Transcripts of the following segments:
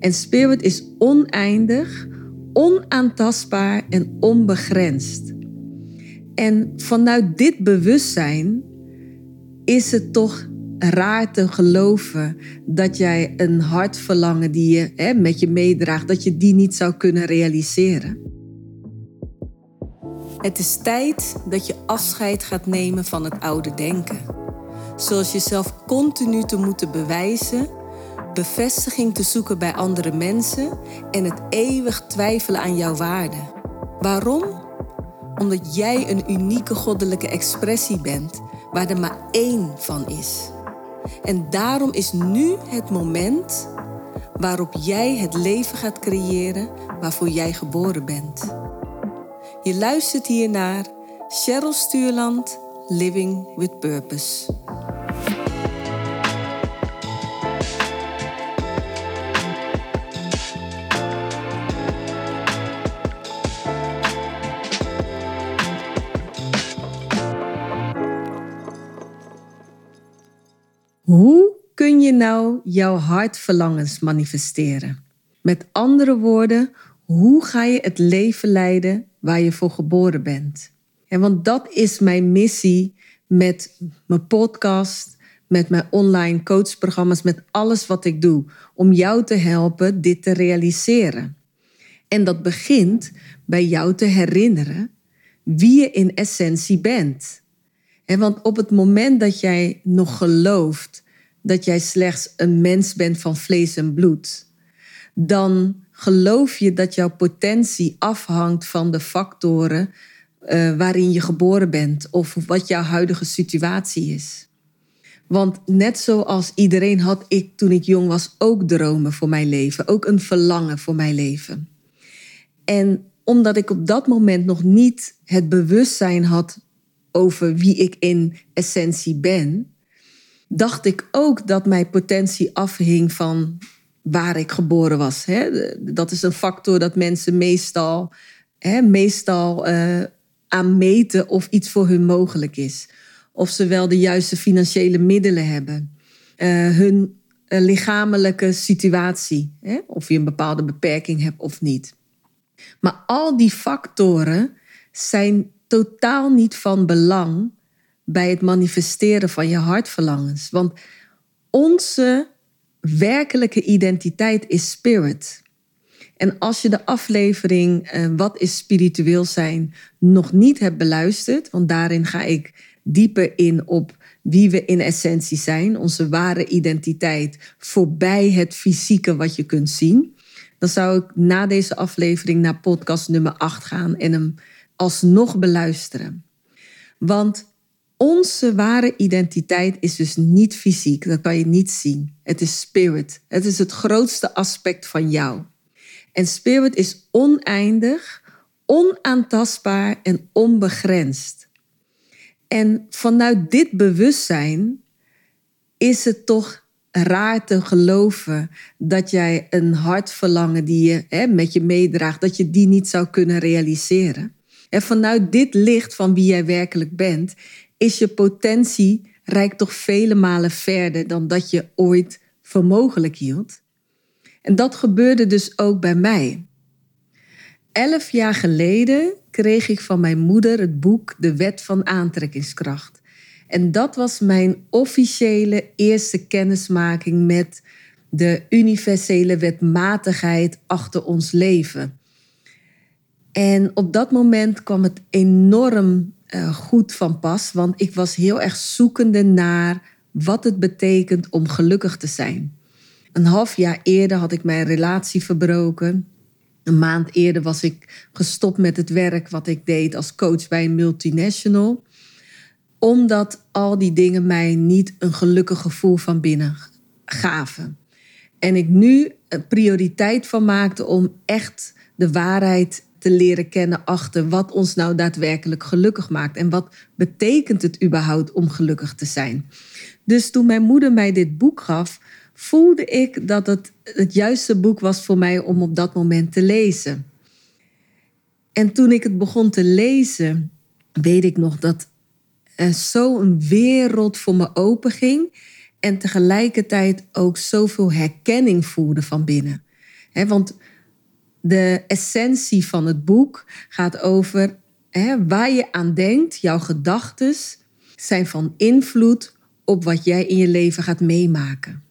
En spirit is oneindig, onaantastbaar en onbegrensd. En vanuit dit bewustzijn is het toch raar te geloven dat jij een hartverlangen die je hè, met je meedraagt, dat je die niet zou kunnen realiseren. Het is tijd dat je afscheid gaat nemen van het oude denken. Zoals jezelf continu te moeten bewijzen, bevestiging te zoeken bij andere mensen en het eeuwig twijfelen aan jouw waarde. Waarom? Omdat jij een unieke goddelijke expressie bent waar er maar één van is. En daarom is nu het moment waarop jij het leven gaat creëren waarvoor jij geboren bent. Je luistert hier naar Cheryl Stuurland, Living with Purpose. Hoe kun je nou jouw hartverlangens manifesteren? Met andere woorden, hoe ga je het leven leiden waar je voor geboren bent? En want dat is mijn missie met mijn podcast, met mijn online coachprogramma's, met alles wat ik doe, om jou te helpen dit te realiseren. En dat begint bij jou te herinneren wie je in essentie bent. Want op het moment dat jij nog gelooft dat jij slechts een mens bent van vlees en bloed, dan geloof je dat jouw potentie afhangt van de factoren uh, waarin je geboren bent of wat jouw huidige situatie is. Want net zoals iedereen had ik toen ik jong was ook dromen voor mijn leven, ook een verlangen voor mijn leven. En omdat ik op dat moment nog niet het bewustzijn had over wie ik in essentie ben, dacht ik ook dat mijn potentie afhing van waar ik geboren was. Dat is een factor dat mensen meestal, meestal uh, aan meten of iets voor hun mogelijk is. Of ze wel de juiste financiële middelen hebben. Uh, hun uh, lichamelijke situatie. Of je een bepaalde beperking hebt of niet. Maar al die factoren zijn totaal niet van belang bij het manifesteren van je hartverlangens. Want onze werkelijke identiteit is spirit. En als je de aflevering uh, Wat is spiritueel zijn nog niet hebt beluisterd, want daarin ga ik dieper in op wie we in essentie zijn, onze ware identiteit voorbij het fysieke wat je kunt zien, dan zou ik na deze aflevering naar podcast nummer 8 gaan en hem alsnog beluisteren. Want onze ware identiteit is dus niet fysiek, dat kan je niet zien. Het is spirit. Het is het grootste aspect van jou. En spirit is oneindig, onaantastbaar en onbegrensd. En vanuit dit bewustzijn is het toch raar te geloven dat jij een hartverlangen die je hè, met je meedraagt, dat je die niet zou kunnen realiseren. En vanuit dit licht van wie jij werkelijk bent, is je potentie reikt toch vele malen verder dan dat je ooit voor mogelijk hield. En dat gebeurde dus ook bij mij. Elf jaar geleden kreeg ik van mijn moeder het boek De Wet van Aantrekkingskracht. En dat was mijn officiële eerste kennismaking met de universele wetmatigheid achter ons leven. En op dat moment kwam het enorm uh, goed van pas, want ik was heel erg zoekende naar wat het betekent om gelukkig te zijn. Een half jaar eerder had ik mijn relatie verbroken. Een maand eerder was ik gestopt met het werk wat ik deed als coach bij een multinational. Omdat al die dingen mij niet een gelukkig gevoel van binnen gaven. En ik nu een prioriteit van maakte om echt de waarheid te leren kennen achter wat ons nou daadwerkelijk gelukkig maakt. En wat betekent het überhaupt om gelukkig te zijn. Dus toen mijn moeder mij dit boek gaf, voelde ik dat het het juiste boek was voor mij om op dat moment te lezen. En toen ik het begon te lezen, weet ik nog dat er zo een wereld voor me openging en tegelijkertijd ook zoveel herkenning voelde van binnen. want de essentie van het boek gaat over waar je aan denkt, jouw gedachten zijn van invloed op wat jij in je leven gaat meemaken.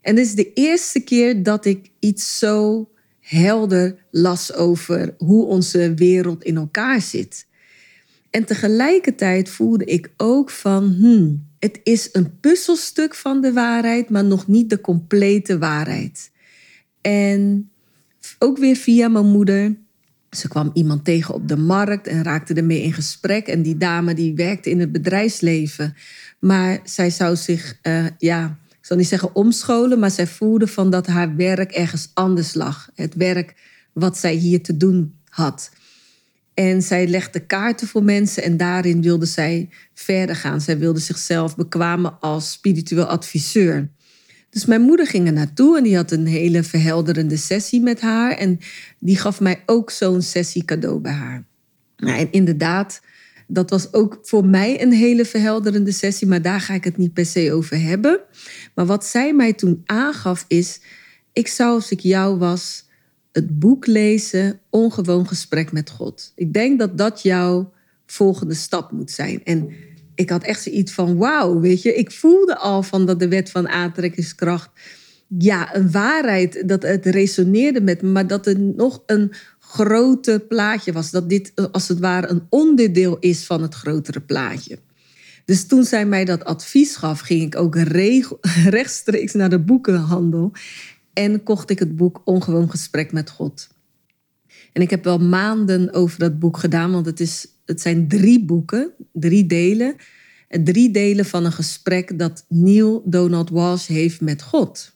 En dit is de eerste keer dat ik iets zo helder las over hoe onze wereld in elkaar zit. En tegelijkertijd voelde ik ook van, hmm, het is een puzzelstuk van de waarheid, maar nog niet de complete waarheid. En ook weer via mijn moeder. Ze kwam iemand tegen op de markt en raakte ermee in gesprek. En die dame die werkte in het bedrijfsleven. Maar zij zou zich, uh, ja, ik zal niet zeggen omscholen, maar zij voelde van dat haar werk ergens anders lag. Het werk wat zij hier te doen had. En zij legde kaarten voor mensen en daarin wilde zij verder gaan. Zij wilde zichzelf bekwamen als spiritueel adviseur. Dus mijn moeder ging er naartoe en die had een hele verhelderende sessie met haar. En die gaf mij ook zo'n sessie cadeau bij haar. Nou, en inderdaad, dat was ook voor mij een hele verhelderende sessie, maar daar ga ik het niet per se over hebben. Maar wat zij mij toen aangaf is, ik zou als ik jou was het boek lezen, ongewoon gesprek met God. Ik denk dat dat jouw volgende stap moet zijn. En ik had echt zoiets van, wauw, weet je. Ik voelde al van dat de wet van aantrekkingskracht, ja, een waarheid, dat het resoneerde met me, maar dat er nog een grote plaatje was. Dat dit als het ware een onderdeel is van het grotere plaatje. Dus toen zij mij dat advies gaf, ging ik ook rechtstreeks naar de boekenhandel en kocht ik het boek Ongewoon Gesprek met God. En ik heb wel maanden over dat boek gedaan, want het, is, het zijn drie boeken, drie delen. Drie delen van een gesprek dat Neil Donald Walsh heeft met God.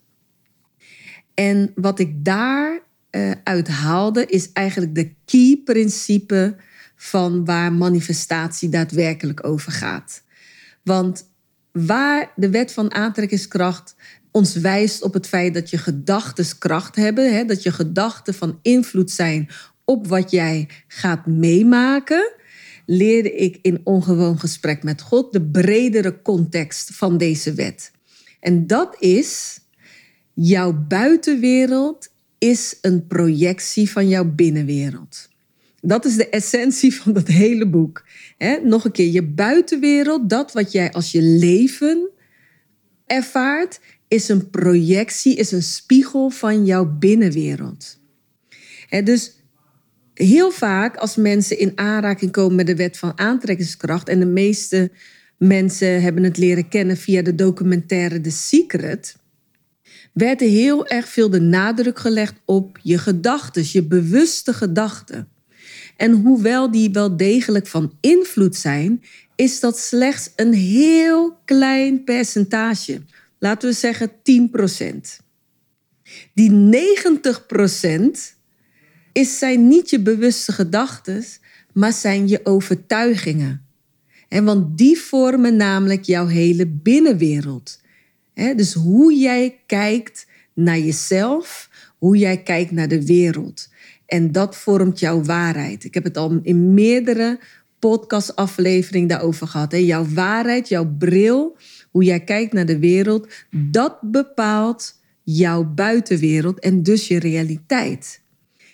En wat ik daar uh, uit haalde, is eigenlijk de key principe van waar manifestatie daadwerkelijk over gaat. Want waar de wet van aantrekkingskracht ons wijst op het feit dat je gedachten kracht hebben, hè, dat je gedachten van invloed zijn op wat jij gaat meemaken, leerde ik in ongewoon gesprek met God de bredere context van deze wet. En dat is, jouw buitenwereld is een projectie van jouw binnenwereld. Dat is de essentie van dat hele boek. nog een keer, je buitenwereld, dat wat jij als je leven ervaart, is een projectie, is een spiegel van jouw binnenwereld. dus heel vaak als mensen in aanraking komen met de wet van aantrekkingskracht, en de meeste mensen hebben het leren kennen via de documentaire The Secret, werd er heel erg veel de nadruk gelegd op je gedachten, je bewuste gedachten. En hoewel die wel degelijk van invloed zijn, is dat slechts een heel klein percentage laten we zeggen 10%. Die 90% is, zijn niet je bewuste gedachten, maar zijn je overtuigingen. En want die vormen namelijk jouw hele binnenwereld. Dus hoe jij kijkt naar jezelf, hoe jij kijkt naar de wereld. En dat vormt jouw waarheid. Ik heb het al in meerdere podcastafleveringen daarover gehad. Jouw waarheid, jouw bril hoe jij kijkt naar de wereld, dat bepaalt jouw buitenwereld en dus je realiteit.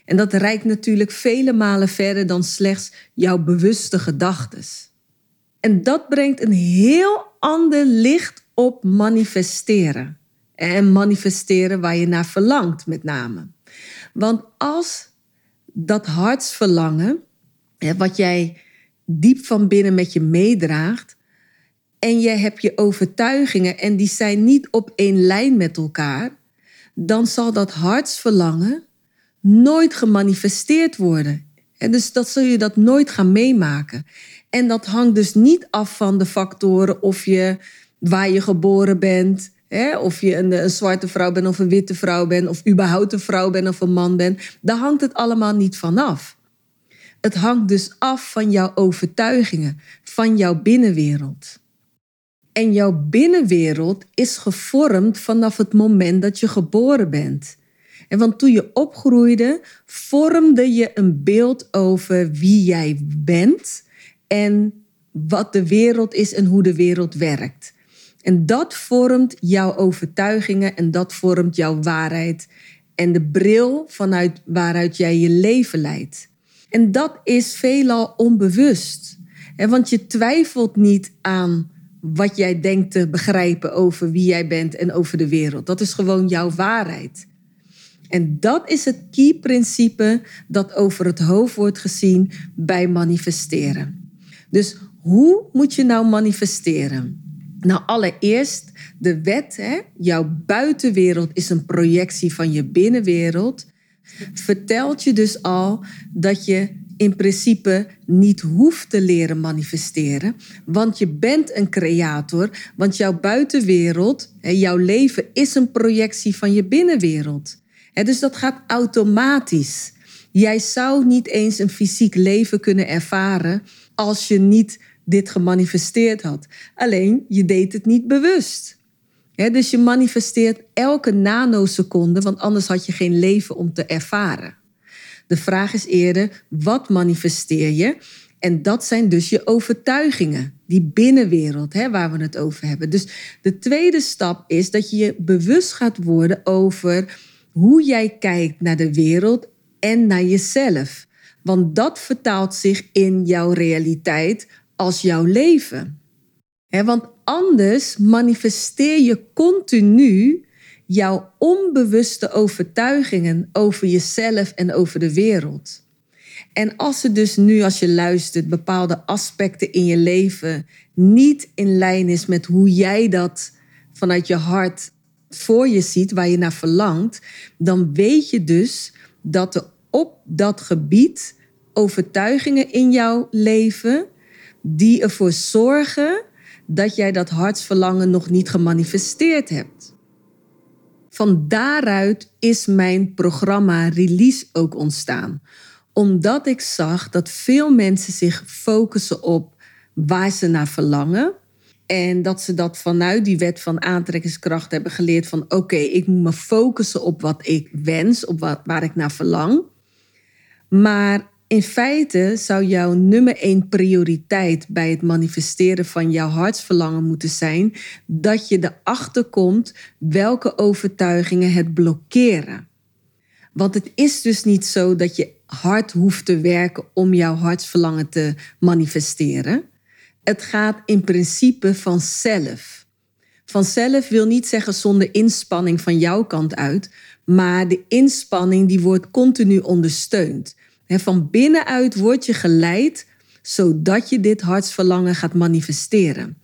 En dat reikt natuurlijk vele malen verder dan slechts jouw bewuste gedachten. En dat brengt een heel ander licht op manifesteren. En manifesteren waar je naar verlangt, met name. Want als dat hartsverlangen, wat jij diep van binnen met je meedraagt, en je hebt je overtuigingen en die zijn niet op één lijn met elkaar, dan zal dat hartsverlangen nooit gemanifesteerd worden. En dus dat zul je dat nooit gaan meemaken. En dat hangt dus niet af van de factoren of je waar je geboren bent, hè, of je een, een zwarte vrouw bent of een witte vrouw bent, of überhaupt een vrouw bent of een man bent. Daar hangt het allemaal niet van af. Het hangt dus af van jouw overtuigingen, van jouw binnenwereld. En jouw binnenwereld is gevormd vanaf het moment dat je geboren bent. En want toen je opgroeide, vormde je een beeld over wie jij bent en wat de wereld is en hoe de wereld werkt. En dat vormt jouw overtuigingen en dat vormt jouw waarheid en de bril vanuit waaruit jij je leven leidt. En dat is veelal onbewust. Want je twijfelt niet aan wat jij denkt te begrijpen over wie jij bent en over de wereld. Dat is gewoon jouw waarheid. En dat is het key-principe dat over het hoofd wordt gezien bij manifesteren. Dus hoe moet je nou manifesteren? Nou, allereerst de wet, hè? jouw buitenwereld is een projectie van je binnenwereld. Vertelt je dus al dat je in principe niet hoeft te leren manifesteren, want je bent een creator, want jouw buitenwereld, jouw leven is een projectie van je binnenwereld. Dus dat gaat automatisch. Jij zou niet eens een fysiek leven kunnen ervaren als je niet dit gemanifesteerd had. Alleen je deed het niet bewust. dus je manifesteert elke nanoseconde, want anders had je geen leven om te ervaren. De vraag is eerder, wat manifesteer je? En dat zijn dus je overtuigingen, die binnenwereld waar we het over hebben. Dus de tweede stap is dat je je bewust gaat worden over hoe jij kijkt naar de wereld en naar jezelf. Want dat vertaalt zich in jouw realiteit als jouw leven. want anders manifesteer je continu jouw onbewuste overtuigingen over jezelf en over de wereld. En als er dus nu, als je luistert, bepaalde aspecten in je leven niet in lijn is met hoe jij dat vanuit je hart voor je ziet, waar je naar verlangt, dan weet je dus dat er op dat gebied overtuigingen in jouw leven die ervoor zorgen dat jij dat hartsverlangen nog niet gemanifesteerd hebt. Van daaruit is mijn programma Release ook ontstaan. Omdat ik zag dat veel mensen zich focussen op waar ze naar verlangen. En dat ze dat vanuit die wet van aantrekkingskracht hebben geleerd van oké, ik moet me focussen op wat ik wens, op wat, waar ik naar verlang. Maar in feite zou jouw nummer één prioriteit bij het manifesteren van jouw hartsverlangen moeten zijn dat je erachter komt welke overtuigingen het blokkeren. Want het is dus niet zo dat je hard hoeft te werken om jouw hartsverlangen te manifesteren. Het gaat in principe vanzelf. Vanzelf wil niet zeggen zonder inspanning van jouw kant uit, maar de inspanning die wordt continu ondersteund van binnenuit word je geleid zodat je dit hartsverlangen gaat manifesteren.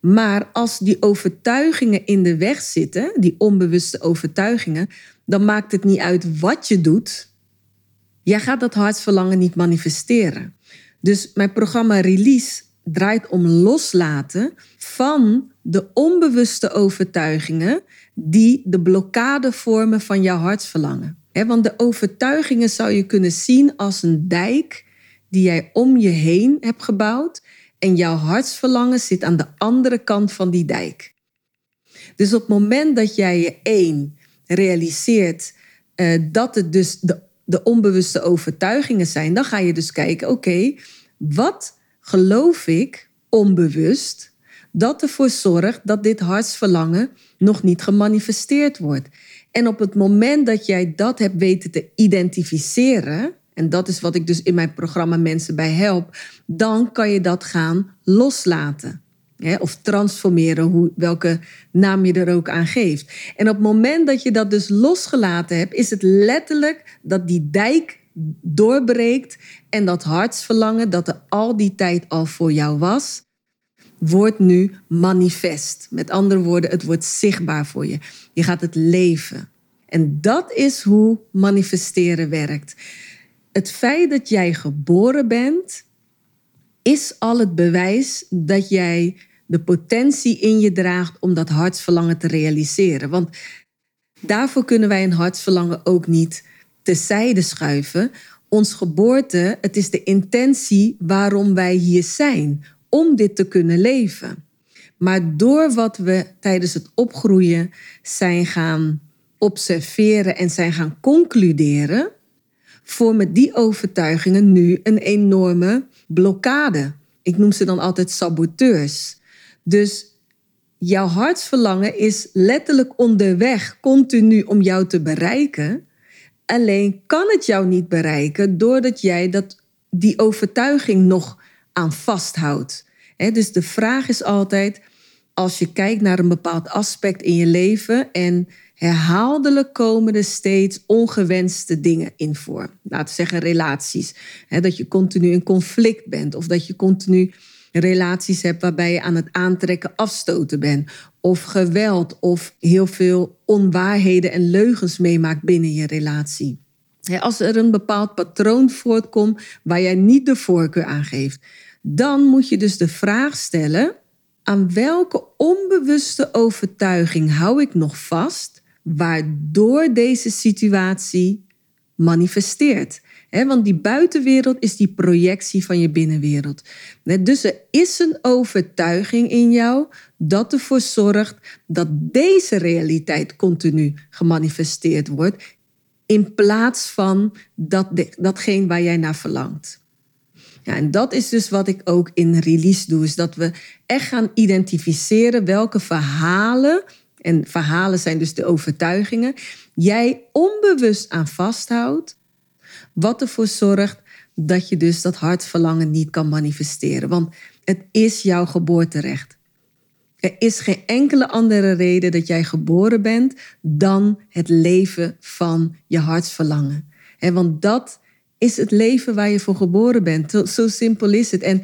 Maar als die overtuigingen in de weg zitten, die onbewuste overtuigingen, dan maakt het niet uit wat je doet. Jij gaat dat hartsverlangen niet manifesteren. Dus mijn programma Release draait om loslaten van de onbewuste overtuigingen die de blokkade vormen van jouw hartsverlangen want de overtuigingen zou je kunnen zien als een dijk die jij om je heen hebt gebouwd. En jouw hartsverlangen zit aan de andere kant van die dijk. Dus op het moment dat jij je één realiseert uh, dat het dus de, de onbewuste overtuigingen zijn, dan ga je dus kijken: oké, wat geloof ik onbewust dat ervoor zorgt dat dit hartsverlangen nog niet gemanifesteerd wordt? En op het moment dat jij dat hebt weten te identificeren, en dat is wat ik dus in mijn programma mensen bij help, dan kan je dat gaan loslaten. of transformeren, hoe, welke naam je er ook aan geeft. En op het moment dat je dat dus losgelaten hebt, is het letterlijk dat die dijk doorbreekt en dat hartsverlangen dat er al die tijd al voor jou was, wordt nu manifest. Met andere woorden, het wordt zichtbaar voor je. Je gaat het leven. En dat is hoe manifesteren werkt. Het feit dat jij geboren bent, is al het bewijs dat jij de potentie in je draagt om dat hartsverlangen te realiseren. Want daarvoor kunnen wij een hartsverlangen ook niet tezijde schuiven. Ons geboorte, het is de intentie waarom wij hier zijn om dit te kunnen leven. Maar door wat we tijdens het opgroeien zijn gaan observeren en zijn gaan concluderen, vormen die overtuigingen nu een enorme blokkade. Ik noem ze dan altijd saboteurs. Dus jouw hartsverlangen is letterlijk onderweg, continu om jou te bereiken. Alleen kan het jou niet bereiken doordat jij dat, die overtuiging nog aan vasthoudt. dus de vraag is altijd, als je kijkt naar een bepaald aspect in je leven en herhaaldelijk komen er steeds ongewenste dingen in voor. Laten we zeggen relaties. dat je continu in conflict bent of dat je continu relaties hebt waarbij je aan het aantrekken afstoten bent. Of geweld of heel veel onwaarheden en leugens meemaakt binnen je relatie. Als er een bepaald patroon voortkomt waar jij niet de voorkeur aan geeft, dan moet je dus de vraag stellen: aan welke onbewuste overtuiging hou ik nog vast, waardoor deze situatie manifesteert? Want die buitenwereld is die projectie van je binnenwereld. Dus er is een overtuiging in jou dat ervoor zorgt dat deze realiteit continu gemanifesteerd wordt, in plaats van dat, datgene waar jij naar verlangt. Ja, en dat is dus wat ik ook in release doe, is dat we echt gaan identificeren welke verhalen, en verhalen zijn dus de overtuigingen, jij onbewust aan vasthoudt wat ervoor zorgt dat je dus dat hartverlangen niet kan manifesteren. Want het is jouw geboorterecht. Er is geen enkele andere reden dat jij geboren bent dan het leven van je hartsverlangen. want dat is het leven waar je voor geboren bent. Zo simpel is het. En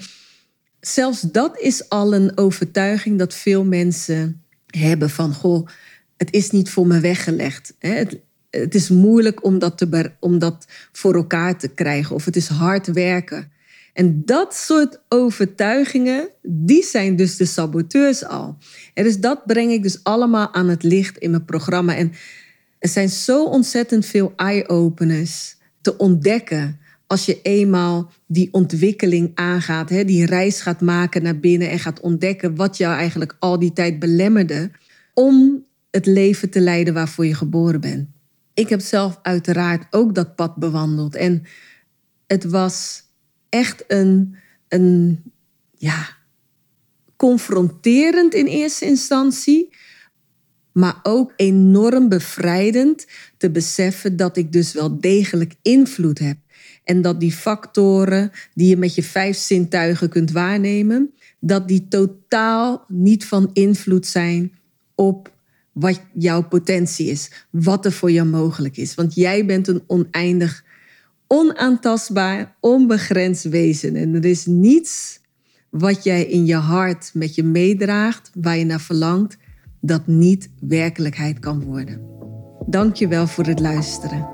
zelfs dat is al een overtuiging dat veel mensen hebben van goh, het is niet voor me weggelegd. Het, is moeilijk om dat, te, om dat voor elkaar te krijgen of het is hard werken. En dat soort overtuigingen, die zijn dus de saboteurs al. En dus dat breng ik dus allemaal aan het licht in mijn programma. En er zijn zo ontzettend veel eye-openers te ontdekken als je eenmaal die ontwikkeling aangaat, hè, die reis gaat maken naar binnen en gaat ontdekken wat jou eigenlijk al die tijd belemmerde om het leven te leiden waarvoor je geboren bent. Ik heb zelf uiteraard ook dat pad bewandeld. En het was echt een, een ja, confronterend in eerste instantie. Maar ook enorm bevrijdend te beseffen dat ik dus wel degelijk invloed heb. En dat die factoren die je met je vijf zintuigen kunt waarnemen, dat die totaal niet van invloed zijn op wat jouw potentie is, wat er voor jou mogelijk is. Want jij bent een oneindig, onaantastbaar, onbegrensd wezen. En er is niets wat jij in je hart met je meedraagt, waar je naar verlangt, dat niet werkelijkheid kan worden. Dank je wel voor het luisteren.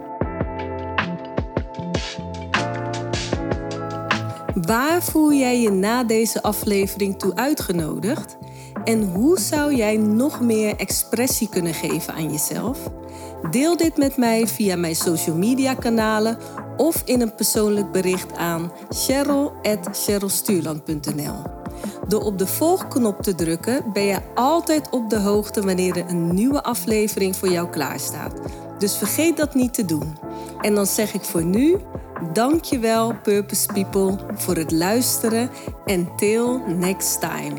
Waar voel jij je na deze aflevering toe uitgenodigd? En hoe zou jij nog meer expressie kunnen geven aan jezelf? Deel dit met mij via mijn social media kanalen of in een persoonlijk bericht aan cheryl.cherylstuurland.nl. Door op de volgknop te drukken ben je altijd op de hoogte wanneer er een nieuwe aflevering voor jou klaarstaat. Dus vergeet dat niet te doen. En dan zeg ik voor nu, dankjewel Purpose People voor het luisteren en till next time.